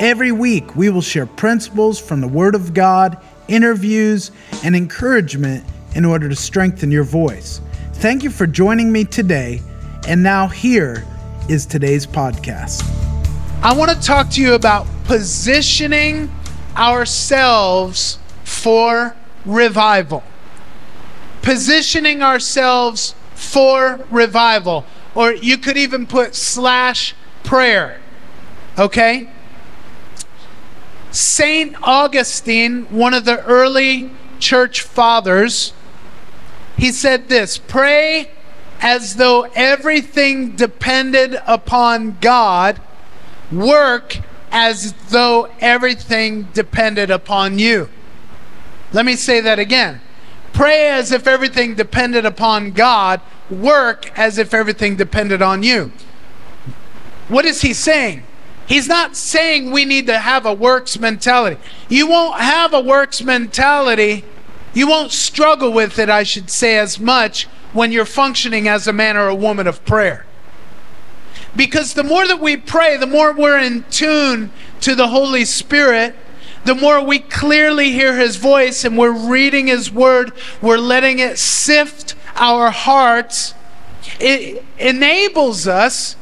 Every week, we will share principles from the Word of God, interviews, and encouragement in order to strengthen your voice. Thank you for joining me today. And now, here is today's podcast. I want to talk to you about positioning ourselves for revival. Positioning ourselves for revival. Or you could even put slash prayer. Okay? Saint Augustine, one of the early church fathers, he said this pray as though everything depended upon God, work as though everything depended upon you. Let me say that again. Pray as if everything depended upon God, work as if everything depended on you. What is he saying? He's not saying we need to have a works mentality. You won't have a works mentality. You won't struggle with it, I should say, as much when you're functioning as a man or a woman of prayer. Because the more that we pray, the more we're in tune to the Holy Spirit, the more we clearly hear His voice and we're reading His Word, we're letting it sift our hearts. It enables us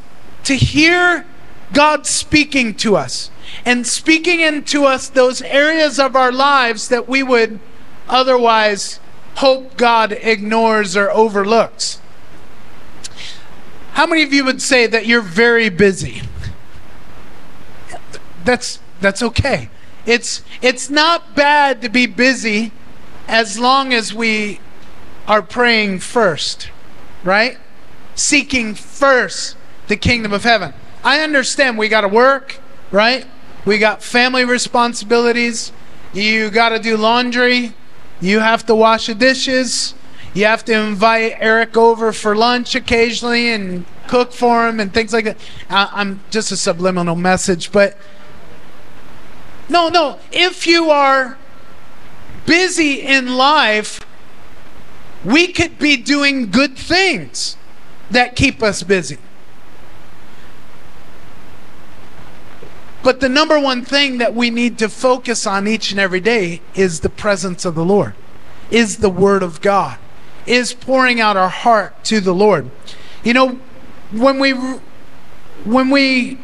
to hear God speaking to us and speaking into us those areas of our lives that we would otherwise hope God ignores or overlooks. How many of you would say that you're very busy? That's that's okay. It's it's not bad to be busy as long as we are praying first, right? Seeking first the kingdom of heaven. I understand we got to work, right? We got family responsibilities. You got to do laundry. You have to wash the dishes. You have to invite Eric over for lunch occasionally and cook for him and things like that. I'm just a subliminal message, but no, no. If you are busy in life, we could be doing good things that keep us busy. But the number one thing that we need to focus on each and every day is the presence of the Lord, is the Word of God, is pouring out our heart to the Lord. You know, when we when we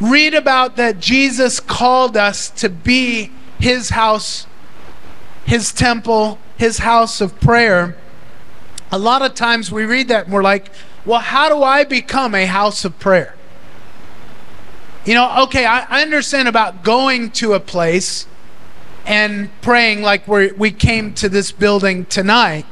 read about that Jesus called us to be His house, His temple, His house of prayer, a lot of times we read that and we're like, well, how do I become a house of prayer? You know, okay, I, I understand about going to a place and praying like we we came to this building tonight.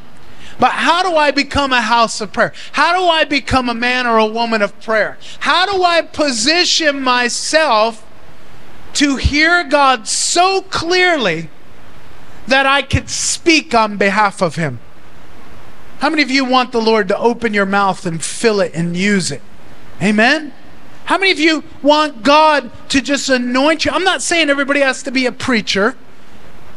But how do I become a house of prayer? How do I become a man or a woman of prayer? How do I position myself to hear God so clearly that I could speak on behalf of Him? How many of you want the Lord to open your mouth and fill it and use it? Amen? How many of you want God to just anoint you? I'm not saying everybody has to be a preacher.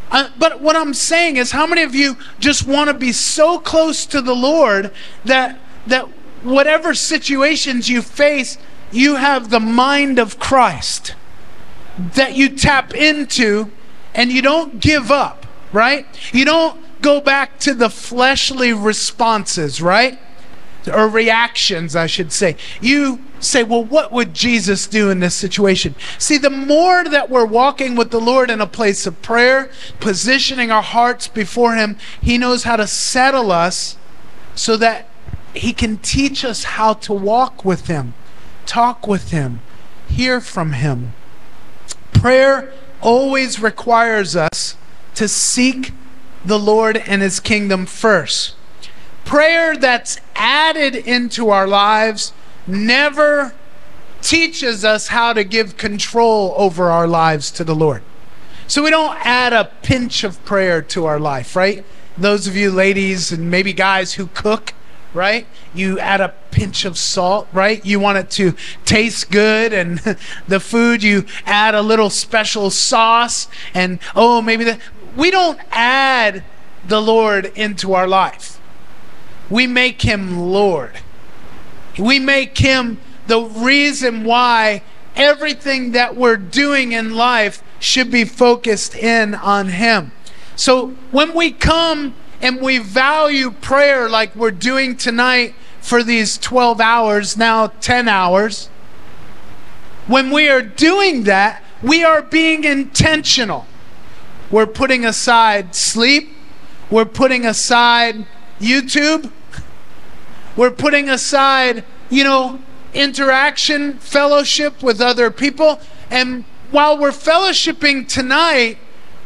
Uh, but what I'm saying is, how many of you just want to be so close to the Lord that that whatever situations you face, you have the mind of Christ that you tap into, and you don't give up, right? You don't go back to the fleshly responses, right? Or reactions, I should say. You say, well, what would Jesus do in this situation? See, the more that we're walking with the Lord in a place of prayer, positioning our hearts before Him, He knows how to settle us so that He can teach us how to walk with Him, talk with Him, hear from Him. Prayer always requires us to seek the Lord and His kingdom first. Prayer that's added into our lives never teaches us how to give control over our lives to the Lord. So we don't add a pinch of prayer to our life, right? Those of you ladies and maybe guys who cook, right? You add a pinch of salt, right? You want it to taste good, and the food you add a little special sauce, and oh, maybe that. We don't add the Lord into our life. We make him Lord. We make him the reason why everything that we're doing in life should be focused in on him. So when we come and we value prayer like we're doing tonight for these 12 hours, now 10 hours, when we are doing that, we are being intentional. We're putting aside sleep, we're putting aside YouTube, we're putting aside, you know, interaction, fellowship with other people. And while we're fellowshipping tonight,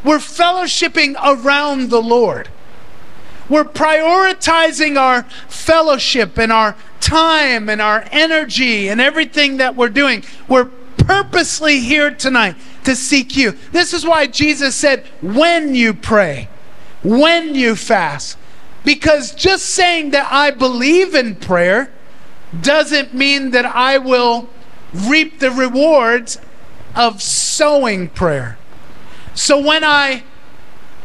we're fellowshipping around the Lord. We're prioritizing our fellowship and our time and our energy and everything that we're doing. We're purposely here tonight to seek you. This is why Jesus said, when you pray, when you fast. Because just saying that I believe in prayer doesn't mean that I will reap the rewards of sowing prayer. So when I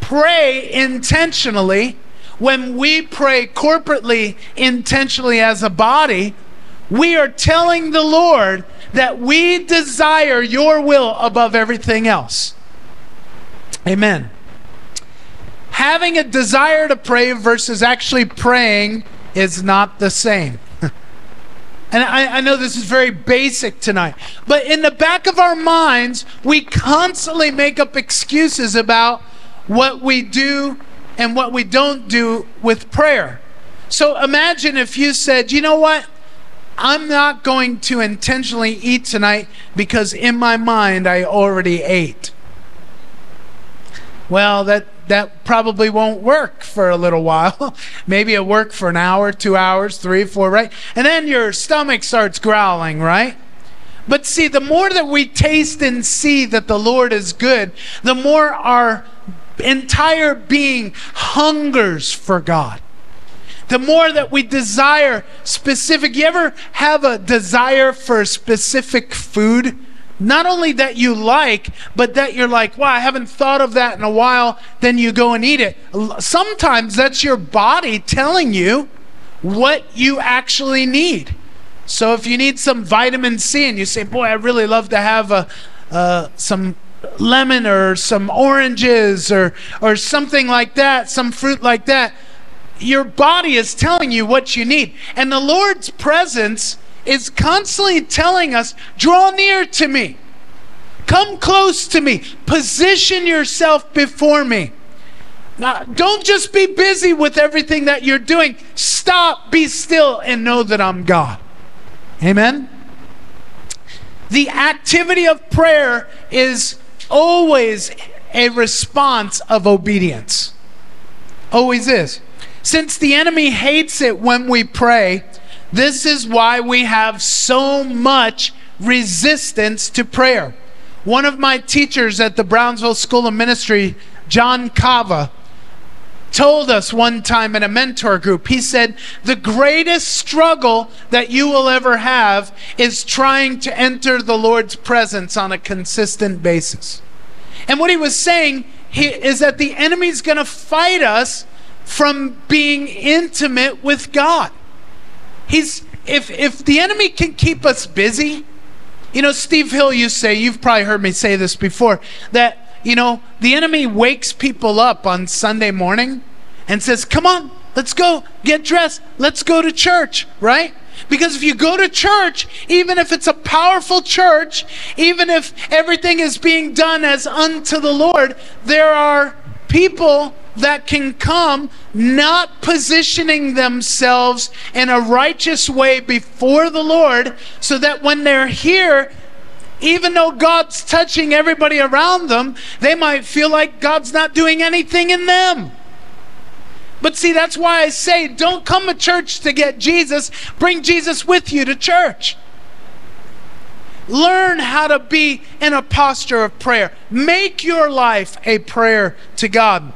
pray intentionally, when we pray corporately, intentionally as a body, we are telling the Lord that we desire your will above everything else. Amen. Having a desire to pray versus actually praying is not the same. And I, I, know this is very basic tonight, but in the back of our minds, we constantly make up excuses about what we do and what we don't do with prayer. So imagine if you said, you know what? I'm not going to intentionally eat tonight because in my mind I already ate. Well, that that probably won't work for a little while. Maybe it'll work for an hour, two hours, three, four, right? And then your stomach starts growling, right? But see, the more that we taste and see that the Lord is good, the more our entire being hungers for God. The more that we desire specific, you ever have a desire for specific food? Not only that you like, but that you're like, wow, I haven't thought of that in a while, then you go and eat it. Sometimes that's your body telling you what you actually need. So if you need some vitamin C and you say, boy, I really love to have a, uh, some lemon or some oranges or, or something like that, some fruit like that, your body is telling you what you need. And the Lord's presence is constantly telling us, draw near to me. Come close to me. Position yourself before me. Now, don't just be busy with everything that you're doing. Stop, be still, and know that I'm God. Amen? The activity of prayer is always a response of obedience. Always is. Since the enemy hates it when we pray, this is why we have so much resistance to prayer. One of my teachers at the Brownsville School of Ministry, John Kava, told us one time in a mentor group, he said, The greatest struggle that you will ever have is trying to enter the Lord's presence on a consistent basis. And what he was saying he, is that the enemy's going to fight us from being intimate with God. He's if if the enemy can keep us busy, you know, Steve Hill to say, you've probably heard me say this before, that you know, the enemy wakes people up on Sunday morning and says, Come on, let's go, get dressed, let's go to church, right? Because if you go to church, even if it's a powerful church, even if everything is being done as unto the Lord, there are people that can come not positioning themselves in a righteous way before the Lord so that when they're here, even though God's touching everybody around them, they might feel like God's not doing anything in them. But see, that's why I say don't come to church to get Jesus, bring Jesus with you to church. Learn how to be in a posture of prayer. Make your life a prayer to God.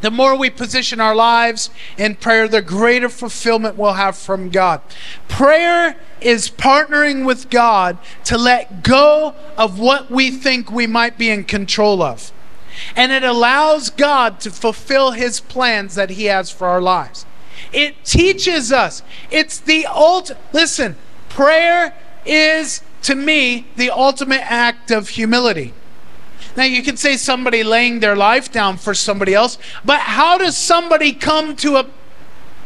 The more we position our lives in prayer, the greater fulfillment we'll have from God. Prayer is partnering with God to let go of what we think we might be in control of. And it allows God to fulfill his plans that he has for our lives. It teaches us. It's the ultimate. Listen, prayer is to me the ultimate act of humility. Now, you can say somebody laying their life down for somebody else, but how does somebody come to a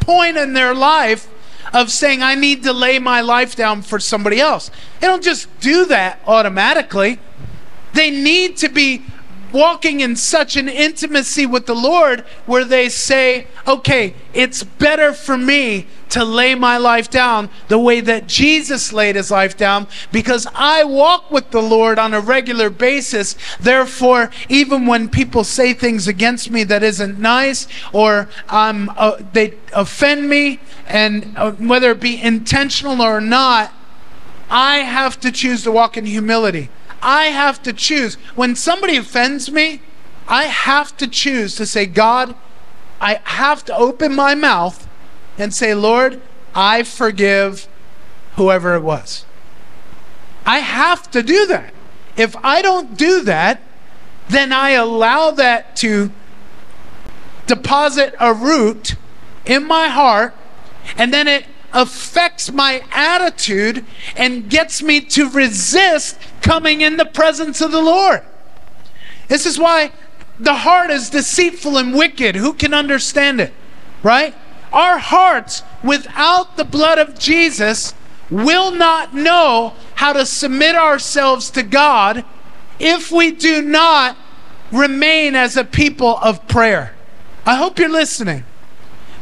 point in their life of saying, I need to lay my life down for somebody else? They don't just do that automatically. They need to be walking in such an intimacy with the Lord where they say, okay, it's better for me to lay my life down the way that Jesus laid his life down because I walk with the Lord on a regular basis. Therefore, even when people say things against me that isn't nice or um, uh, they offend me, and uh, whether it be intentional or not, I have to choose to walk in humility. I have to choose. When somebody offends me, I have to choose to say, God, I have to open my mouth and say, Lord, I forgive whoever it was. I have to do that. If I don't do that, then I allow that to deposit a root in my heart, and then it affects my attitude and gets me to resist coming in the presence of the Lord. This is why the heart is deceitful and wicked. Who can understand it? Right? Our hearts, without the blood of Jesus, will not know how to submit ourselves to God if we do not remain as a people of prayer. I hope you're listening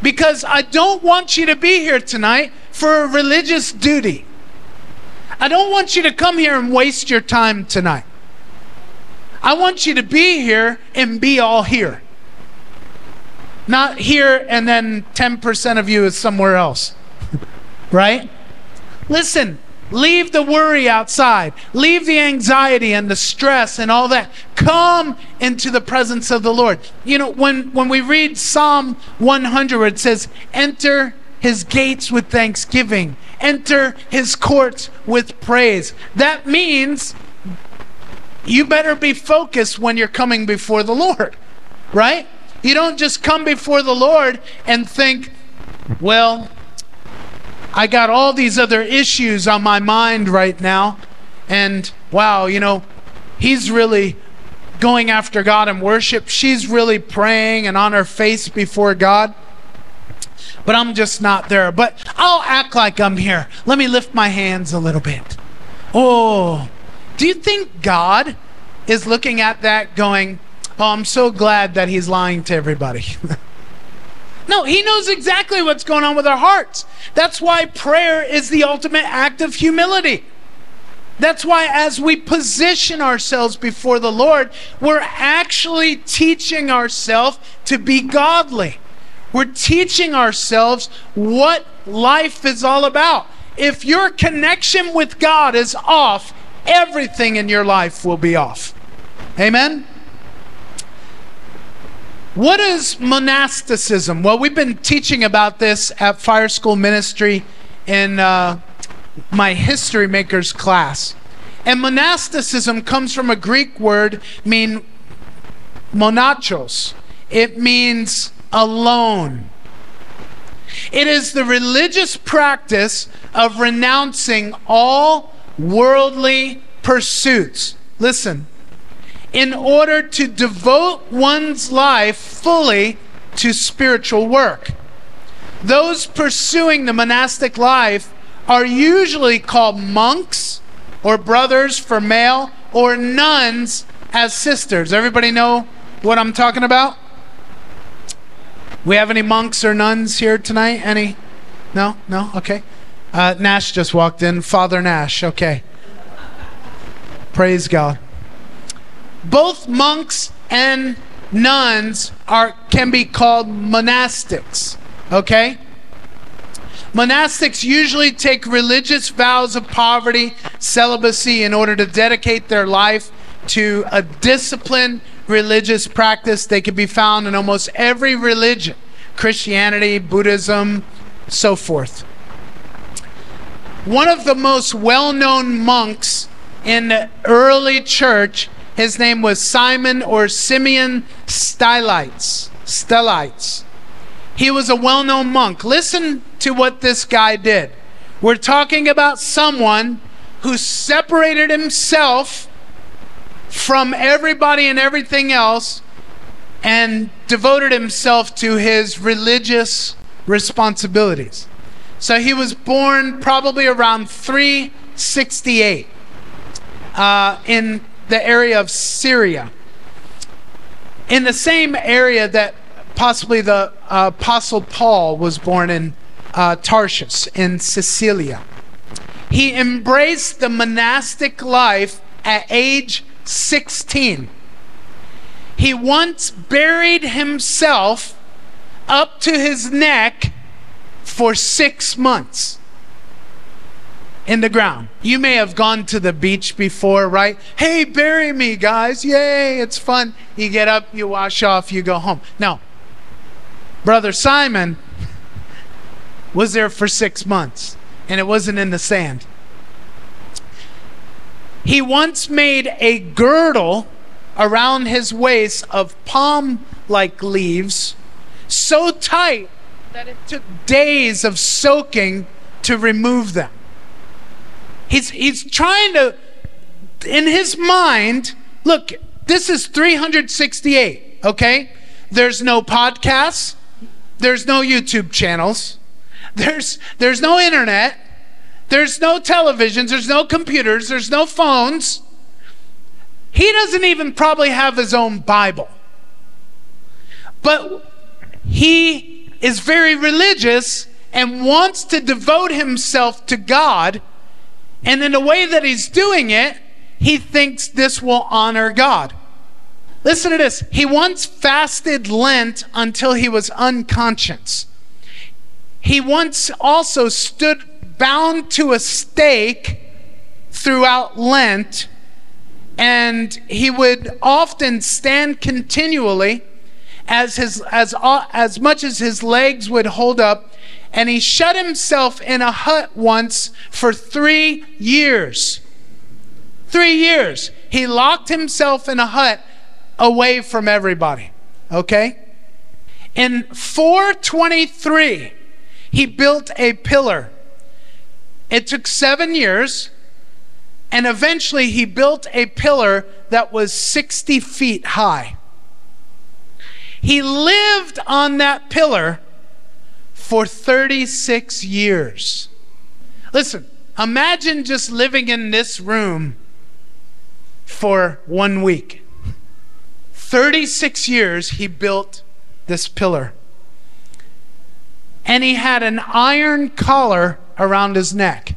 because I don't want you to be here tonight for a religious duty. I don't want you to come here and waste your time tonight. I want you to be here and be all here. Not here and then 10% of you is somewhere else. right? Listen, Leave the worry outside. Leave the anxiety and the stress and all that. Come into the presence of the Lord. You know, when, when we read Psalm 100, it says, Enter his gates with thanksgiving, enter his courts with praise. That means you better be focused when you're coming before the Lord, right? You don't just come before the Lord and think, well, I got all these other issues on my mind right now. And wow, you know, he's really going after God in worship. She's really praying and on her face before God. But I'm just not there. But I'll act like I'm here. Let me lift my hands a little bit. Oh, do you think God is looking at that going, Oh, I'm so glad that he's lying to everybody? No, He knows exactly what's going on with our hearts. That's why prayer is the ultimate act of humility. That's why, as we position ourselves before the Lord, we're actually teaching ourselves to be godly. We're teaching ourselves what life is all about. If your connection with God is off, everything in your life will be off. Amen? What is monasticism? Well, we've been teaching about this at Fire School Ministry in uh, my History Makers class. And monasticism comes from a Greek word mean monachos. It means alone. It is the religious practice of renouncing all worldly pursuits. Listen, in order to devote one's life fully to spiritual work. Those pursuing the monastic life are usually called monks or brothers for male or nuns as sisters. Everybody know what I'm talking about? We have any monks or nuns here tonight? Any? No? No? Okay. Uh, Nash just walked in. Father Nash. Okay. Praise God both monks and nuns are can be called monastics. Okay? Monastics usually take religious vows of poverty celibacy in order to dedicate their life to a disciplined religious practice. They can be found in almost every religion Christianity, Buddhism, so forth. One of the most well known monks in the early church, his name was Simon or Simeon Stylites. Stylites. He was a well known monk. Listen to what this guy did. We're talking about someone who separated himself from everybody and everything else and devoted himself to his religious responsibilities. So he was born probably around 368 uh, in the area of Syria. In the same area that possibly the uh, Apostle Paul was born in uh, in Cilicia. He embraced the monastic life at age 16. He once buried himself up to his neck for six months in the ground. You may have gone to the beach before, right? Hey, bury me, guys. Yay, it's fun. You get up, you wash off, you go home. Now, Brother Simon was there for six months, and it wasn't in the sand. He once made a girdle around his waist of palm like leaves so tight that it took days of soaking to remove them. He's, he's trying to, in his mind, look, this is 368, okay? There's no podcasts, there's no YouTube channels, there's, there's no internet, there's no televisions, there's no computers, there's no phones. He doesn't even probably have his own Bible. But he is very religious and wants to devote himself to God. And in the way that he's doing it, he thinks this will honor God. Listen to this. He once fasted Lent until he was unconscious. He once also stood bound to a stake throughout Lent, and he would often stand continually as, his, as, as much as his legs would hold up. And he shut himself in a hut once for three years. Three years. He locked himself in a hut away from everybody. Okay? In 423, he built a pillar it took seven years, and eventually he built a pillar that was 60 feet high. He lived on that pillar for 36 years. Listen, imagine just living in this room for one week. 36 years he built this pillar. And he had an iron collar around his neck.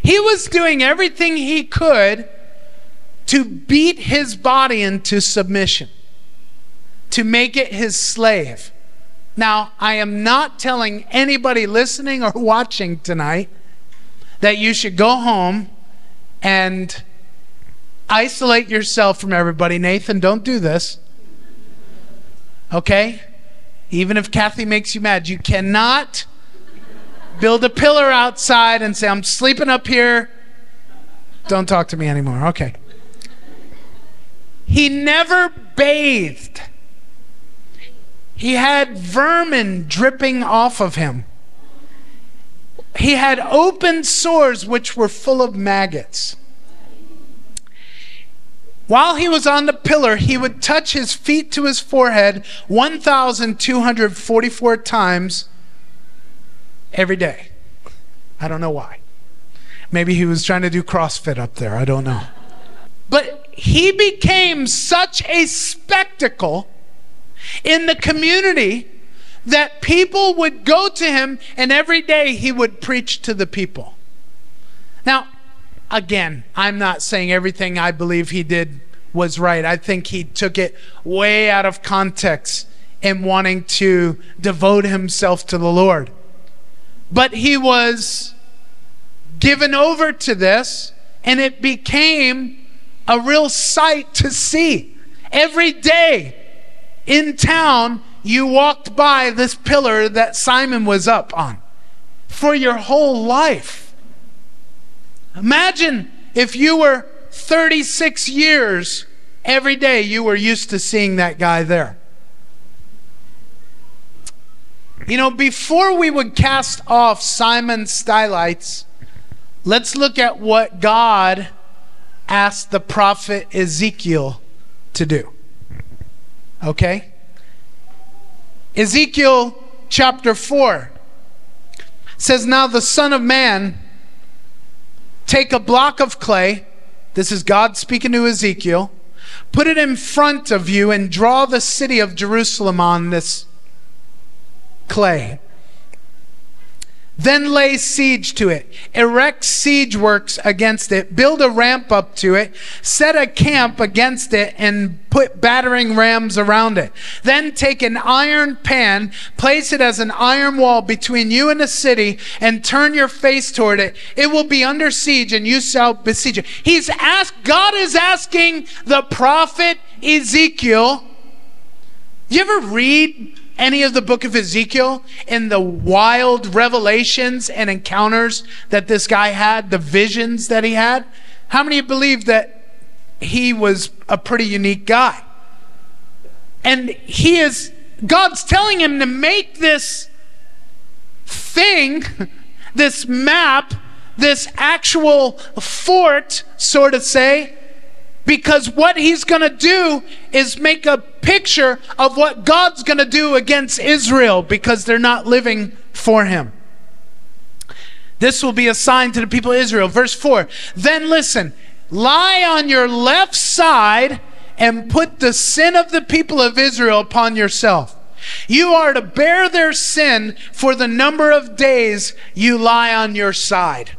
He was doing everything he could to beat his body into submission, to make it his slave. Now, I am not telling anybody listening or watching tonight that you should go home and isolate yourself from everybody. Nathan, don't do this. Okay? Even if Kathy makes you mad, you cannot build a pillar outside and say, I'm sleeping up here. Don't talk to me anymore. Okay. He never bathed. He had vermin dripping off of him. He had open sores which were full of maggots. While he was on the pillar, he would touch his feet to his forehead 1,244 times every day. I don't know why. Maybe he was trying to do CrossFit up there. I don't know. But he became such a spectacle in the community that people would go to him and every day he would preach to the people. Now, again, I'm not saying everything I believe he did was right. I think he took it way out of context in wanting to devote himself to the Lord. But he was given over to this, and it became a real sight to see. Every day in town, you walked by this pillar that Simon was up on for your whole life. Imagine if you were 36 years, every day you were used to seeing that guy there. You know, before we would cast off Simon's stylites, let's look at what God asked the prophet Ezekiel to do. Okay? Ezekiel chapter 4 says, Now the Son of Man, take a block of clay. This is God speaking to Ezekiel. Put it in front of you and draw the city of Jerusalem on this clay. Then lay siege to it, erect siege works against it, build a ramp up to it, set a camp against it, and put battering rams around it. Then take an iron pan, place it as an iron wall between you and the city, and turn your face toward it. It will be under siege, and you shall besiege it. He's asked, God is asking the prophet Ezekiel. You ever read any of the book of Ezekiel in the wild revelations and encounters that this guy had, the visions that he had? How many believe that he was a pretty unique guy? And he is, God's telling him to make this thing, this map, this actual fort, sort of say, because what he's going to do is make a picture of what God's going to do against Israel because they're not living for him. This will be a sign to the people of Israel. Verse 4 Then listen, lie on your left side and put the sin of the people of Israel upon yourself. You are to bear their sin for the number of days you lie on your side.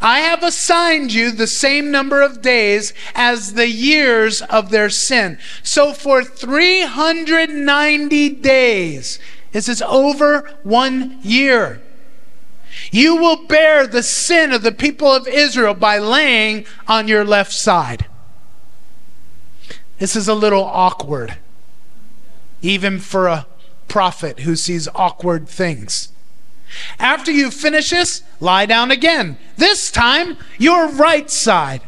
I have assigned you the same number of days as the years of their sin. So for 390 days, this is over one year. You will bear the sin of the people of Israel by laying on your left side. This is a little awkward, even for a prophet who sees awkward things. After you finish this, lie down again. This time, your right side.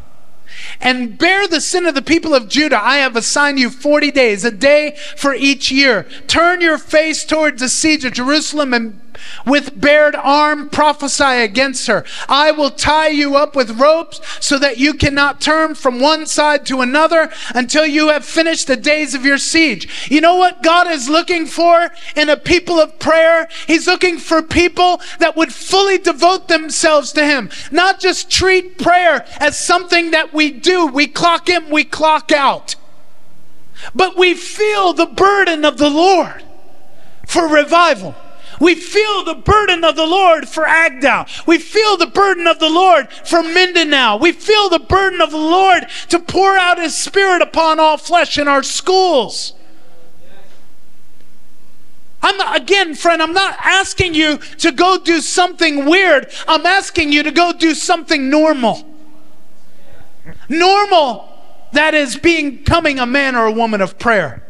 And bear the sin of the people of Judah. I have assigned you 40 days, a day for each year. Turn your face towards the siege of Jerusalem and with bared arm prophesy against her. I will tie you up with ropes so that you cannot turn from one side to another until you have finished the days of your siege. You know what God is looking for in a people of prayer? He's looking for people that would fully devote themselves to Him, not just treat prayer as something that we do. We clock in, we clock out. But we feel the burden of the Lord for revival. We feel the burden of the Lord for Agdao. We feel the burden of the Lord for Mindanao. We feel the burden of the Lord to pour out His Spirit upon all flesh in our schools. I'm not, again, friend, I'm not asking you to go do something weird. I'm asking you to go do something normal. Normal, that is being becoming a man or a woman of prayer.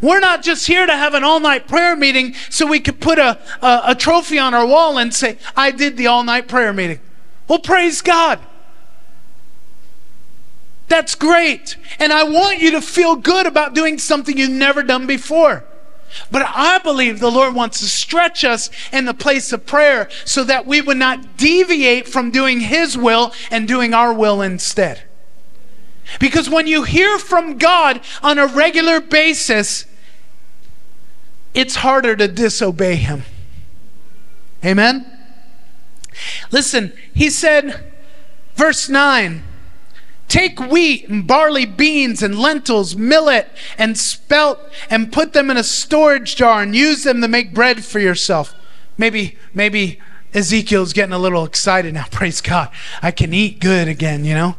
We're not just here to have an all night prayer meeting so we could put a, a, a, trophy on our wall and say, I did the all night prayer meeting. Well, praise God. That's great. And I want you to feel good about doing something you've never done before. But I believe the Lord wants to stretch us in the place of prayer so that we would not deviate from doing His will and doing our will instead. Because when you hear from God on a regular basis, it's harder to disobey Him. Amen? Listen, He said, verse 9, Take wheat and barley, beans and lentils, millet and spelt, and put them in a storage jar and use them to make bread for yourself. Maybe, maybe Ezekiel's getting a little excited now. Praise God. I can eat good again, you know?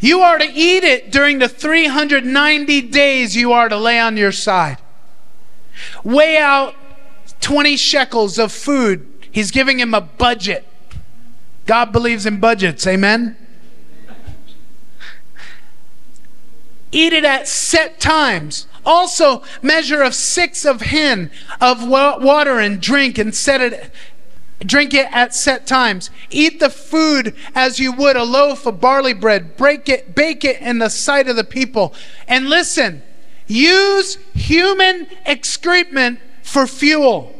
You are to eat it during the 390 days you are to lay on your side. Weigh out 20 shekels of food. He's giving him a budget. God believes in budgets. Amen? Eat it at set times. Also, measure of six of hin of water and drink and set it Drink it at set times. Eat the food as you would a loaf of barley bread. Break it, bake it in the sight of the people. And listen, use human excrement for fuel.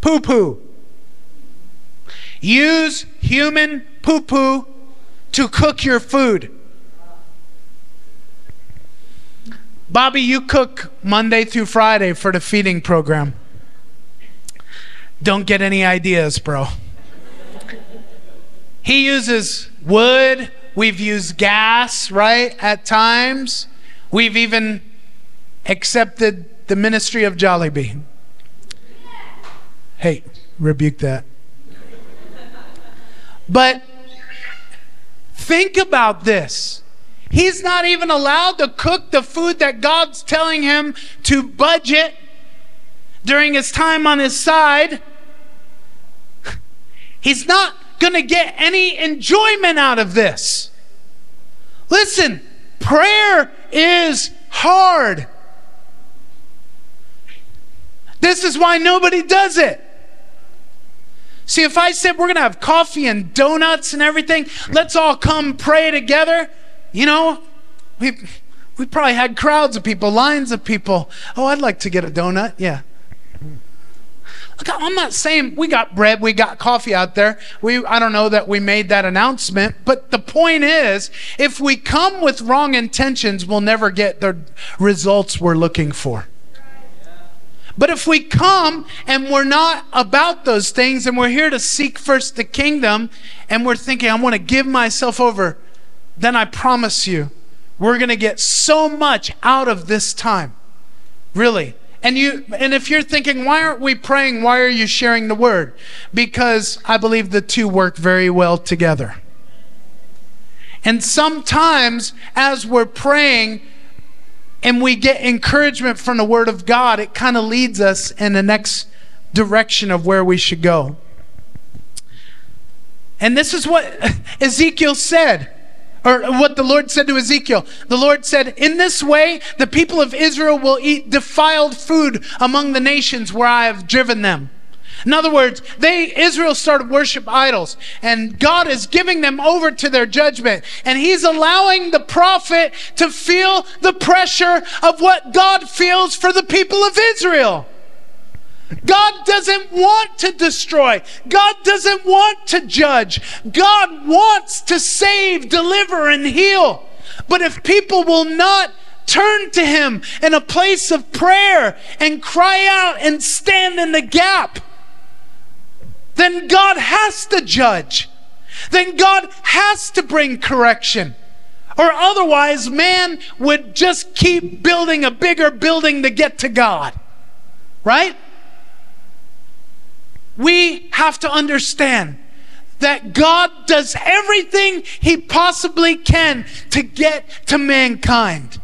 Poo poo. Use human poo poo to cook your food. Bobby, you cook Monday through Friday for the feeding program. Don't get any ideas, bro. He uses wood. We've used gas, right, at times. We've even accepted the ministry of Jollibee. Hey, rebuke that. But think about this. He's not even allowed to cook the food that God's telling him to budget during his time on his side. He's not going to get any enjoyment out of this. Listen, prayer is hard. This is why nobody does it. See, if I said we're going to have coffee and donuts and everything, let's all come pray together, you know, we we probably had crowds of people, lines of people. Oh, I'd like to get a donut. Yeah. I'm not saying we got bread, we got coffee out there. We I don't know that we made that announcement, but the point is, if we come with wrong intentions, we'll never get the results we're looking for. But if we come and we're not about those things and we're here to seek first the kingdom and we're thinking, I want to give myself over, then I promise you, we're going to get so much out of this time. Really. And you and if you're thinking why aren't we praying? Why are you sharing the word? Because I believe the two work very well together. And sometimes as we're praying, and we get encouragement from the Word of God, it kind of leads us in the next direction of where we should go. And this is what Ezekiel said, or what the Lord said to Ezekiel. The Lord said, In this way, the people of Israel will eat defiled food among the nations where I have driven them. In other words, they Israel started worship idols, and God is giving them over to their judgment, and He's allowing the prophet to feel the pressure of what God feels for the people of Israel. God doesn't want to destroy. God doesn't want to judge. God wants to save, deliver, and heal. But if people will not turn to Him in a place of prayer and cry out and stand in the gap, then God has to judge. Then God has to bring correction. Or otherwise, man would just keep building a bigger building to get to God. Right? We have to understand that God does everything he possibly can to get to mankind.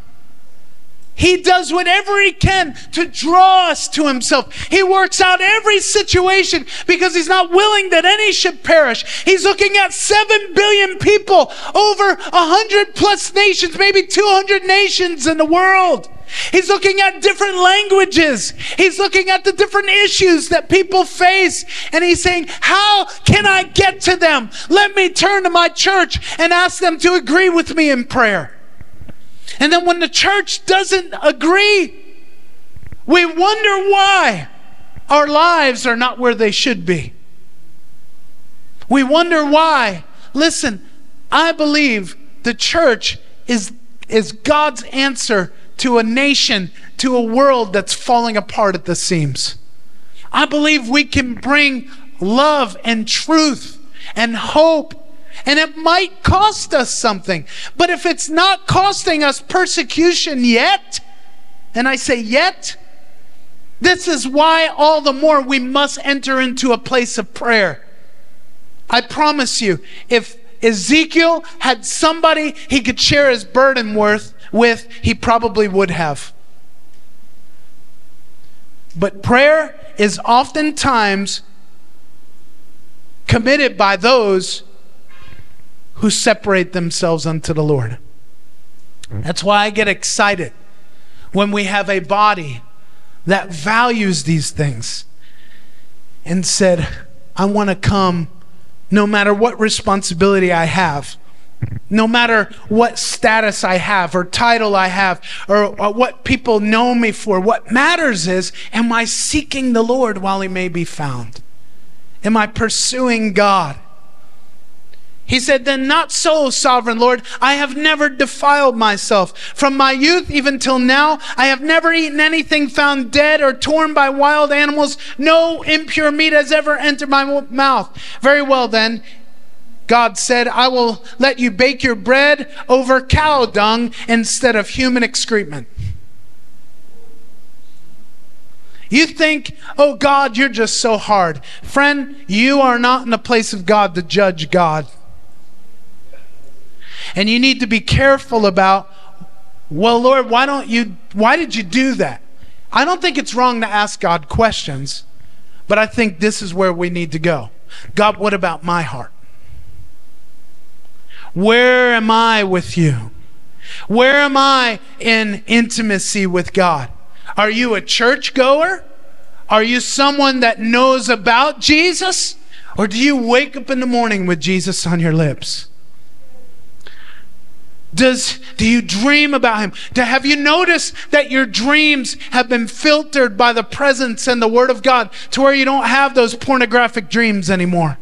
He does whatever he can to draw us to himself. He works out every situation because he's not willing that any should perish. He's looking at 7 billion people, over 100 plus nations, maybe 200 nations in the world. He's looking at different languages. He's looking at the different issues that people face. And he's saying, How can I get to them? Let me turn to my church and ask them to agree with me in prayer. And then when the church doesn't agree, we wonder why our lives are not where they should be. We wonder why. Listen, I believe the church is, is God's answer to a nation, to a world that's falling apart at the seams. I believe we can bring love and truth and hope and it might cost us something. But if it's not costing us persecution yet, and I say yet, this is why all the more we must enter into a place of prayer. I promise you, if Ezekiel had somebody he could share his burden with, with he probably would have. But prayer is oftentimes committed by those who separate themselves unto the Lord. That's why I get excited when we have a body that values these things and said, I want to come no matter what responsibility I have, no matter what status I have or title I have or, or, what people know me for. What matters is, am I seeking the Lord while he may be found? Am I pursuing God? He said, Then not so, sovereign Lord. I have never defiled myself. From my youth even till now, I have never eaten anything found dead or torn by wild animals. No impure meat has ever entered my mouth. Very well, then. God said, I will let you bake your bread over cow dung instead of human excrement. You think, oh God, you're just so hard. Friend, you are not in the place of God to judge God. And you need to be careful about, well, Lord, why don't you, why did you do that? I don't think it's wrong to ask God questions, but I think this is where we need to go. God, what about my heart? Where am I with you? Where am I in intimacy with God? Are you a church goer? Are you someone that knows about Jesus? Or do you wake up in the morning with Jesus on your lips? Does, do you dream about him? Do, have you noticed that your dreams have been filtered by the presence and the word of God to where you don't have those pornographic dreams anymore?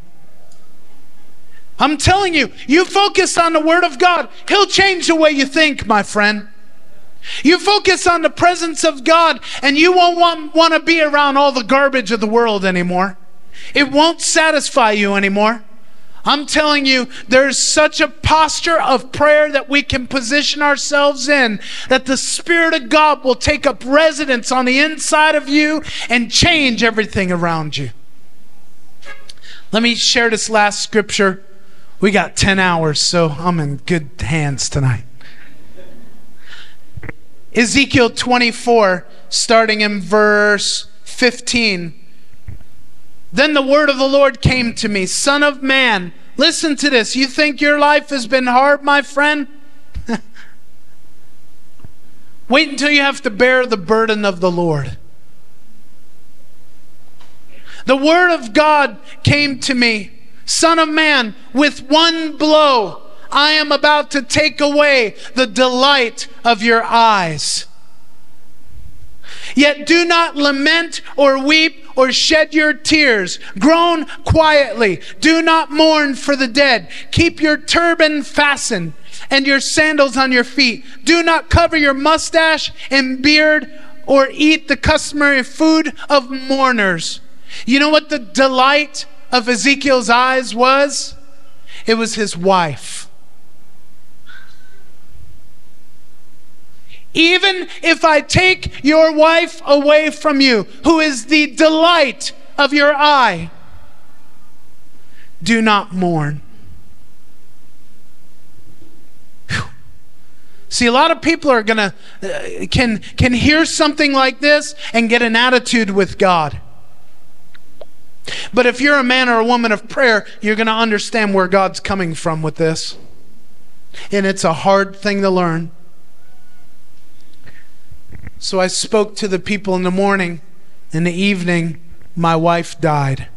I'm telling you, you focus on the word of God, he'll change the way you think, my friend. You focus on the presence of God, and you won't want, want to be around all the garbage of the world anymore. It won't satisfy you anymore. I'm telling you, there's such a posture of prayer that we can position ourselves in that the Spirit of God will take up residence on the inside of you and change everything around you. Let me share this last scripture. We got 10 hours, so I'm in good hands tonight. Ezekiel 24, starting in verse 15. Then the word of the Lord came to me Son of man, listen to this. You think your life has been hard, my friend? Wait until you have to bear the burden of the Lord. The word of God came to me Son of man, with one blow, I am about to take away the delight of your eyes. Yet do not lament or weep or shed your tears. Groan quietly. Do not mourn for the dead. Keep your turban fastened and your sandals on your feet. Do not cover your mustache and beard or eat the customary food of mourners. You know what the delight of Ezekiel's eyes was? It was his wife. Even if I take your wife away from you, who is the delight of your eye, do not mourn. See, a lot of people are gonna uh, can can hear something like this and get an attitude with God. But if you're a man or a woman of prayer, you're going to understand where God's coming from with this. And it's a hard thing to learn. So I spoke to the people in the morning. In the evening, my wife died.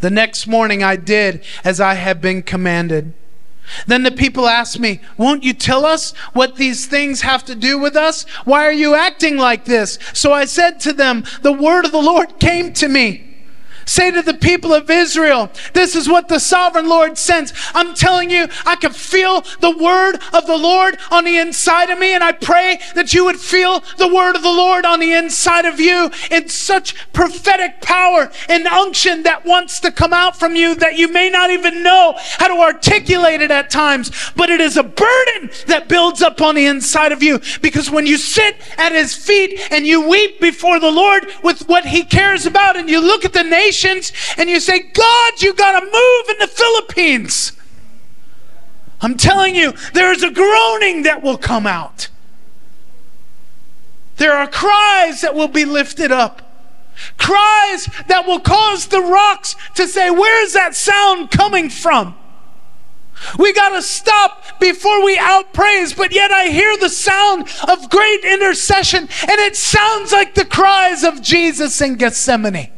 The next morning, I did as I had been commanded. Then the people asked me, Won't you tell us what these things have to do with us? Why are you acting like this? So I said to them, The word of the Lord came to me. Say to the people of Israel, this is what the sovereign Lord sends. I'm telling you, I can feel the word of the Lord on the inside of me, and I pray that you would feel the word of the Lord on the inside of you in such prophetic power and unction that wants to come out from you that you may not even know how to articulate it at times, but it is a burden that builds up on the inside of you because when you sit at his feet and you weep before the Lord with what he cares about and you look at the nation nations and you say, God, you got to move in the Philippines. I'm telling you, there is a groaning that will come out. There are cries that will be lifted up. Cries that will cause the rocks to say, Where is that sound coming from? We got to stop before we outpraise, but yet I hear the sound of great intercession, and it sounds like the cries of Jesus in Gethsemane.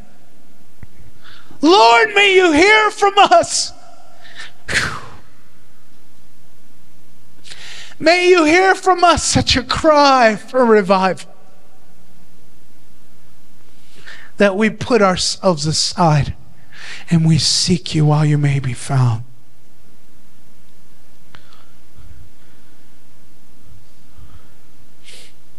Lord, may you hear from us. May you hear from us such a cry for revival that we put ourselves aside and we seek you while you may be found.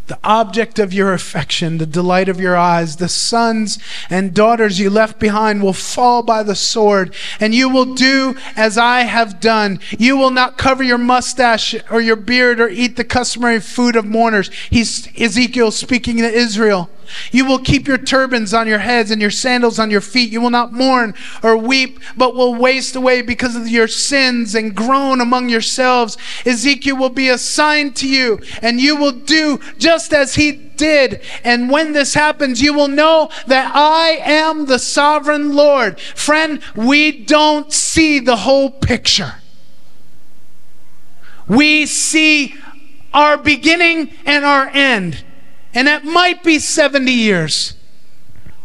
The object of your affection, the delight of your eyes, the sons and daughters you left behind will fall by the sword, and you will do as I have done. You will not cover your mustache or your beard or eat the customary food of mourners. He's Ezekiel speaking to Israel. You will keep your turbans on your heads and your sandals on your feet. You will not mourn or weep, but will waste away because of your sins and groan among yourselves. Ezekiel will be a sign to you, and you will do just as he did. And when this happens, you will know that I am the sovereign Lord. Friend, we don't see the whole picture. We see our beginning and our end. And that might be 70 years.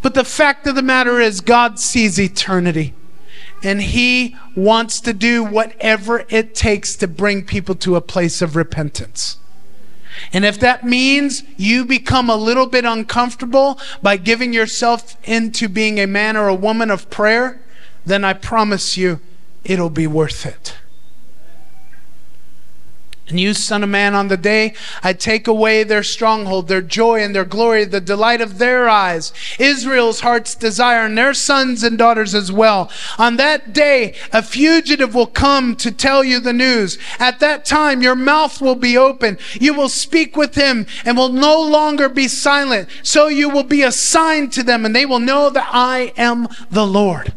But the fact of the matter is, God sees eternity. And He wants to do whatever it takes to bring people to a place of repentance. And if that means you become a little bit uncomfortable by giving yourself into being a man or a woman of prayer, then I promise you it'll be worth it. And you, Son of Man, on the day I take away their stronghold, their joy and their glory, the delight of their eyes, Israel's heart's desire, and their sons and daughters as well. On that day, a fugitive will come to tell you the news. At that time, your mouth will be open. You will speak with him and will no longer be silent. So you will be a sign to them, and they will know that I am the Lord.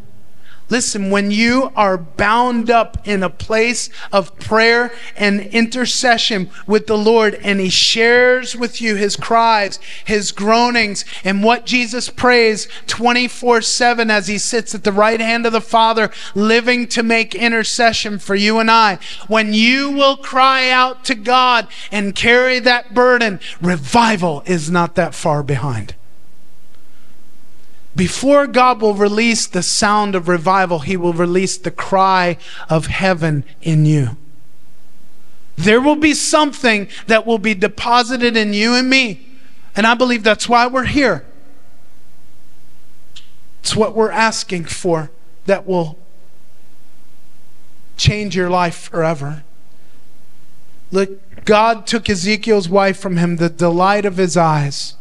Listen, when you are bound up in a place of prayer and intercession with the Lord, and He shares with you His cries, His groanings, and what Jesus prays 24 7 as He sits at the right hand of the Father, living to make intercession for you and I, when you will cry out to God and carry that burden, revival is not that far behind. Before God will release the sound of revival, He will release the cry of heaven in you. There will be something that will be deposited in you and me. And I believe that's why we're here. It's what we're asking for that will change your life forever. Look, God took Ezekiel's wife from him, the delight of his eyes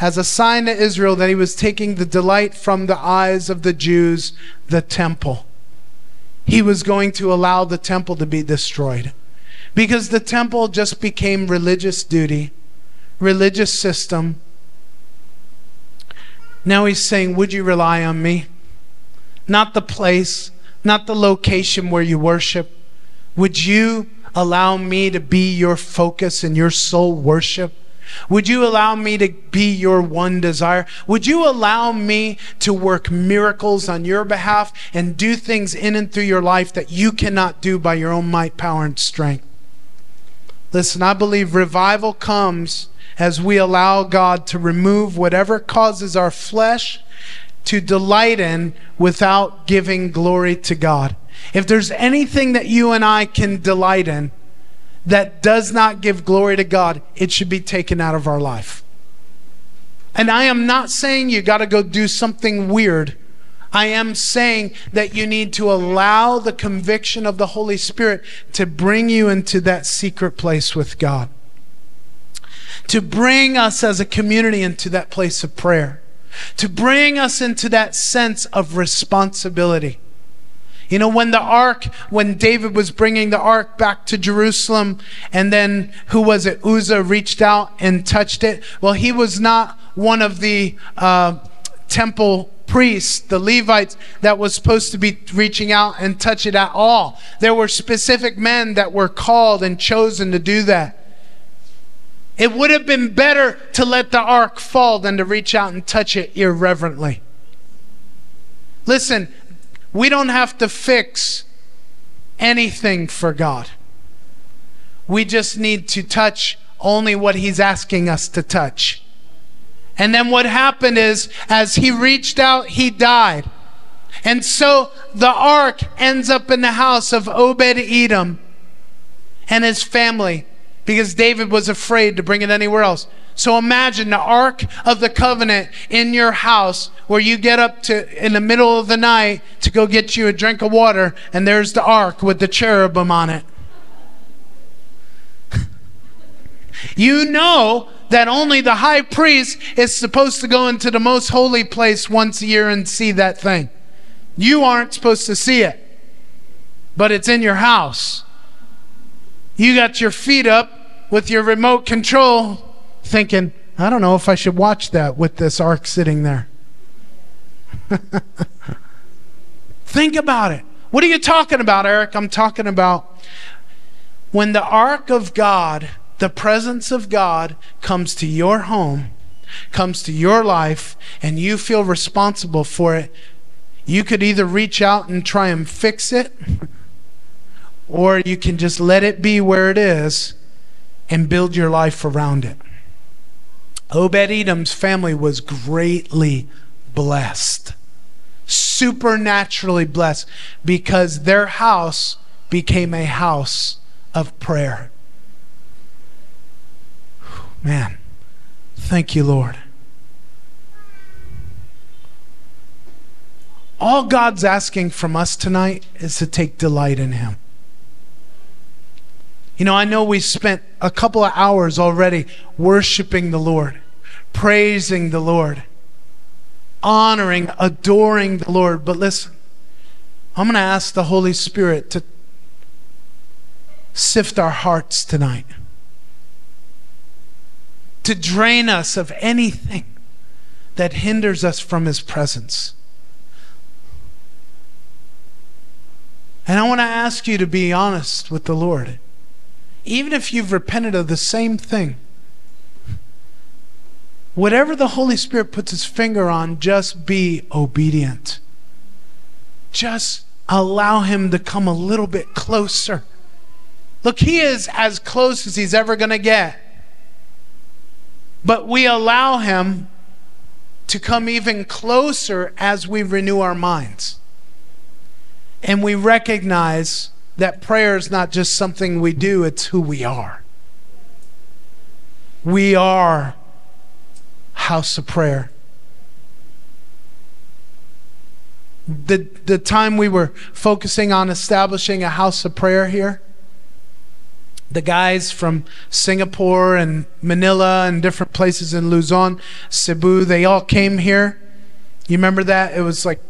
as a sign to Israel that he was taking the delight from the eyes of the Jews, the temple. He was going to allow the temple to be destroyed because the temple just became religious duty, religious system. Now he's saying, Would you rely on me? Not the place, not the location where you worship. Would you allow me to be your focus and your sole worship? Would you allow me to be your one desire? Would you allow me to work miracles on your behalf and do things in and through your life that you cannot do by your own might, power, and strength? Listen, I believe revival comes as we allow God to remove whatever causes our flesh to delight in without giving glory to God. If there's anything that you and I can delight in, that does not give glory to God, it should be taken out of our life. And I am not saying you got to go do something weird. I am saying that you need to allow the conviction of the Holy Spirit to bring you into that secret place with God, to bring us as a community into that place of prayer, to bring us into that sense of responsibility. You know, when the ark, when David was bringing the ark back to Jerusalem, and then who was it? Uzzah reached out and touched it. Well, he was not one of the uh, temple priests, the Levites, that was supposed to be reaching out and touch it at all. There were specific men that were called and chosen to do that. It would have been better to let the ark fall than to reach out and touch it irreverently. Listen, we don't have to fix anything for God. We just need to touch only what He's asking us to touch. And then what happened is, as he reached out, he died. And so the ark ends up in the house of Obed Edom and his family because David was afraid to bring it anywhere else. So imagine the Ark of the Covenant in your house where you get up to in the middle of the night to go get you a drink of water, and there's the Ark with the cherubim on it. you know that only the high priest is supposed to go into the most holy place once a year and see that thing. You aren't supposed to see it, but it's in your house. You got your feet up with your remote control thinking, I don't know if I should watch that with this ark sitting there. Think about it. What are you talking about, Eric? I'm talking about when the ark of God, the presence of God, comes to your home, comes to your life, and you feel responsible for it, you could either reach out and try and fix it or you can just let it be where it is and build your life around it. Obed Edom's family was greatly blessed, supernaturally blessed, because their house became a house of prayer. Man, thank you, Lord. All God's asking from us tonight is to take delight in Him. You know, I know we spent a couple of hours already worshiping the Lord, praising the Lord, honoring, adoring the Lord. But listen, I'm going to ask the Holy Spirit to sift our hearts tonight, to drain us of anything that hinders us from His presence. And I want to ask you to be honest with the Lord even if you've repented of the same thing, whatever the Holy Spirit puts his finger on, just be obedient. Just allow him to come a little bit closer. Look, he is as close as he's ever going to get. But we allow him to come even closer as we renew our minds. And we recognize that prayer is not just something we do, it's who we are. We are house of prayer. The, the time we were focusing on establishing a house of prayer here, the guys from Singapore and Manila and different places in Luzon, Cebu, they all came here. You remember that? It was like,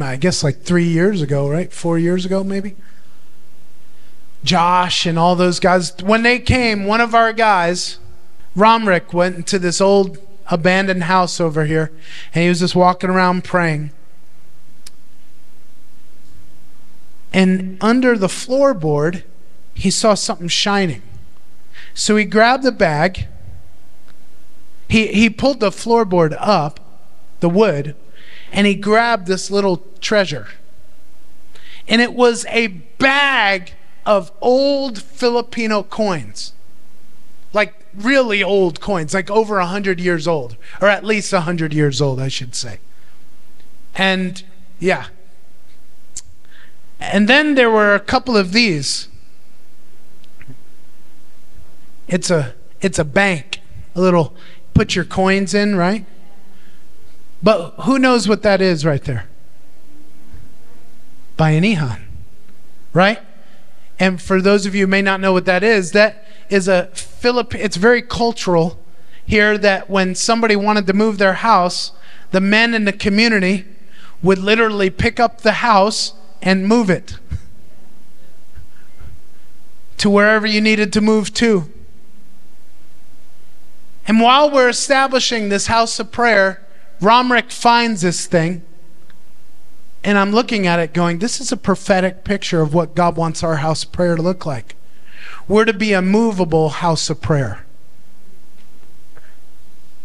I guess like three years ago, right? Four years ago, maybe? Josh and all those guys, when they came, one of our guys, Romrick, went into this old abandoned house over here, and he was just walking around praying. And under the floorboard, he saw something shining. So he grabbed the bag. He, he pulled the floorboard up, the wood, and he grabbed this little treasure. And it was a bag of old Filipino coins. Like really old coins, like over a 100 years old, or at least a 100 years old, I should say. And yeah. And then there were a couple of these. It's a it's a bank, a little put your coins in, right? But who knows what that is right there? Bayanihan, right? And for those of you who may not know what that is, that is a Philip it's very cultural here that when somebody wanted to move their house, the men in the community would literally pick up the house and move it to wherever you needed to move to. And while we're establishing this house of prayer, Romrick finds this thing and I'm looking at it going, this is a prophetic picture of what God wants our house prayer to look like. We're to be a movable house of prayer.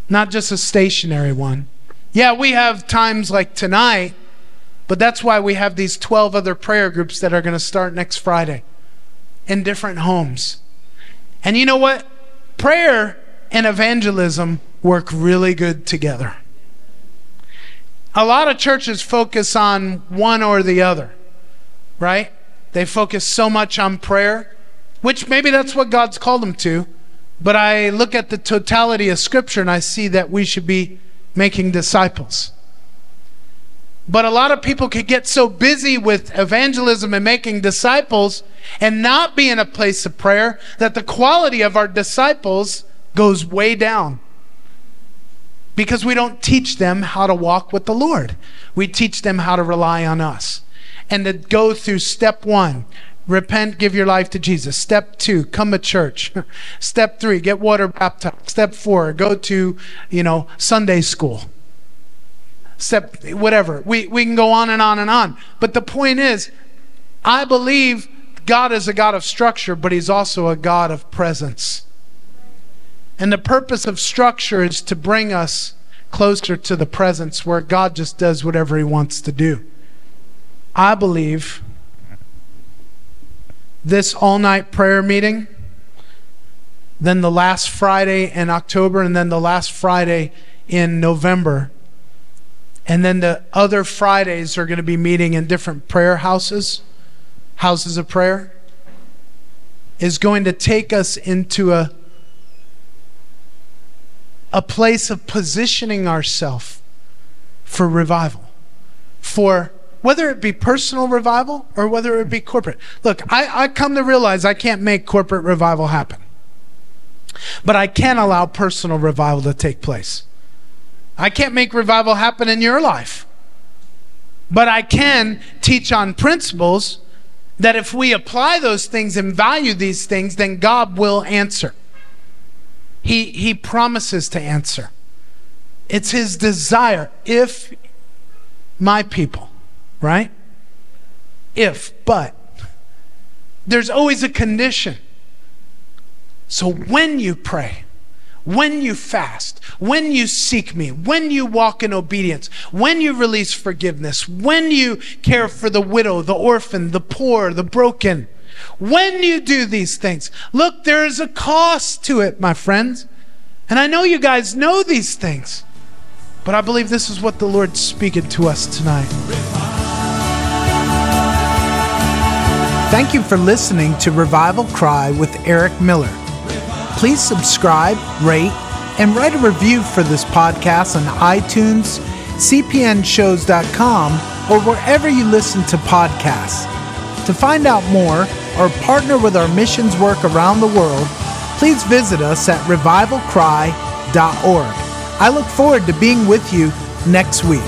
not just a stationary one. Yeah, we have times like tonight, but that's why we have these 12 other prayer groups that are going to start next Friday in different homes. And you know what? Prayer and evangelism work really good together. A lot of churches focus on one or the other, right? They focus so much on prayer, which maybe that's what God's called them to. But I look at the totality of Scripture and I see that we should be making disciples. But a lot of people could get so busy with evangelism and making disciples and not be in a place of prayer that the quality of our disciples goes way down. Because we don't teach them how to walk with the Lord. We teach them how to rely on us. And to go through step one, repent, give your life to Jesus. Step two, come to church. Step three, get water baptized. Step four, go to, you know, Sunday school. Step whatever. We we can go on and on and on. But the point is, I believe God is a God of structure, but He's also a God of presence. And the purpose of structure is to bring us closer to the presence where God just does whatever He wants to do. I believe this all night prayer meeting, then the last Friday in October, and then the last Friday in November. And then the other Fridays are going to be meeting in different prayer houses, houses of prayer, is going to take us into a, a place of positioning ourselves for revival, for whether it be personal revival or whether it be corporate. Look, I, I come to realize I can't make corporate revival happen, but I can allow personal revival to take place. I can't make revival happen in your life, but I can teach on principles that if we apply those things and value these things, then God will answer. He, he promises to answer. It's his desire. If my people right? If, but, there's always a condition. So when you pray, when you fast, when you seek me, when you walk in obedience, when you release forgiveness, when you care for the widow, the orphan, the poor, the broken, when you do these things, look, there is a cost to it, my friends. And I know you guys know these things, but I believe this is what the Lord's speaking to us tonight. Thank you for listening to Revival Cry with Eric Miller. Please subscribe, rate, and write a review for this podcast on iTunes, cpnshows.com, or wherever you listen to podcasts. To find out more or partner with our missions work around the world, please visit us at revivalcry.org. I look forward to being with you next week.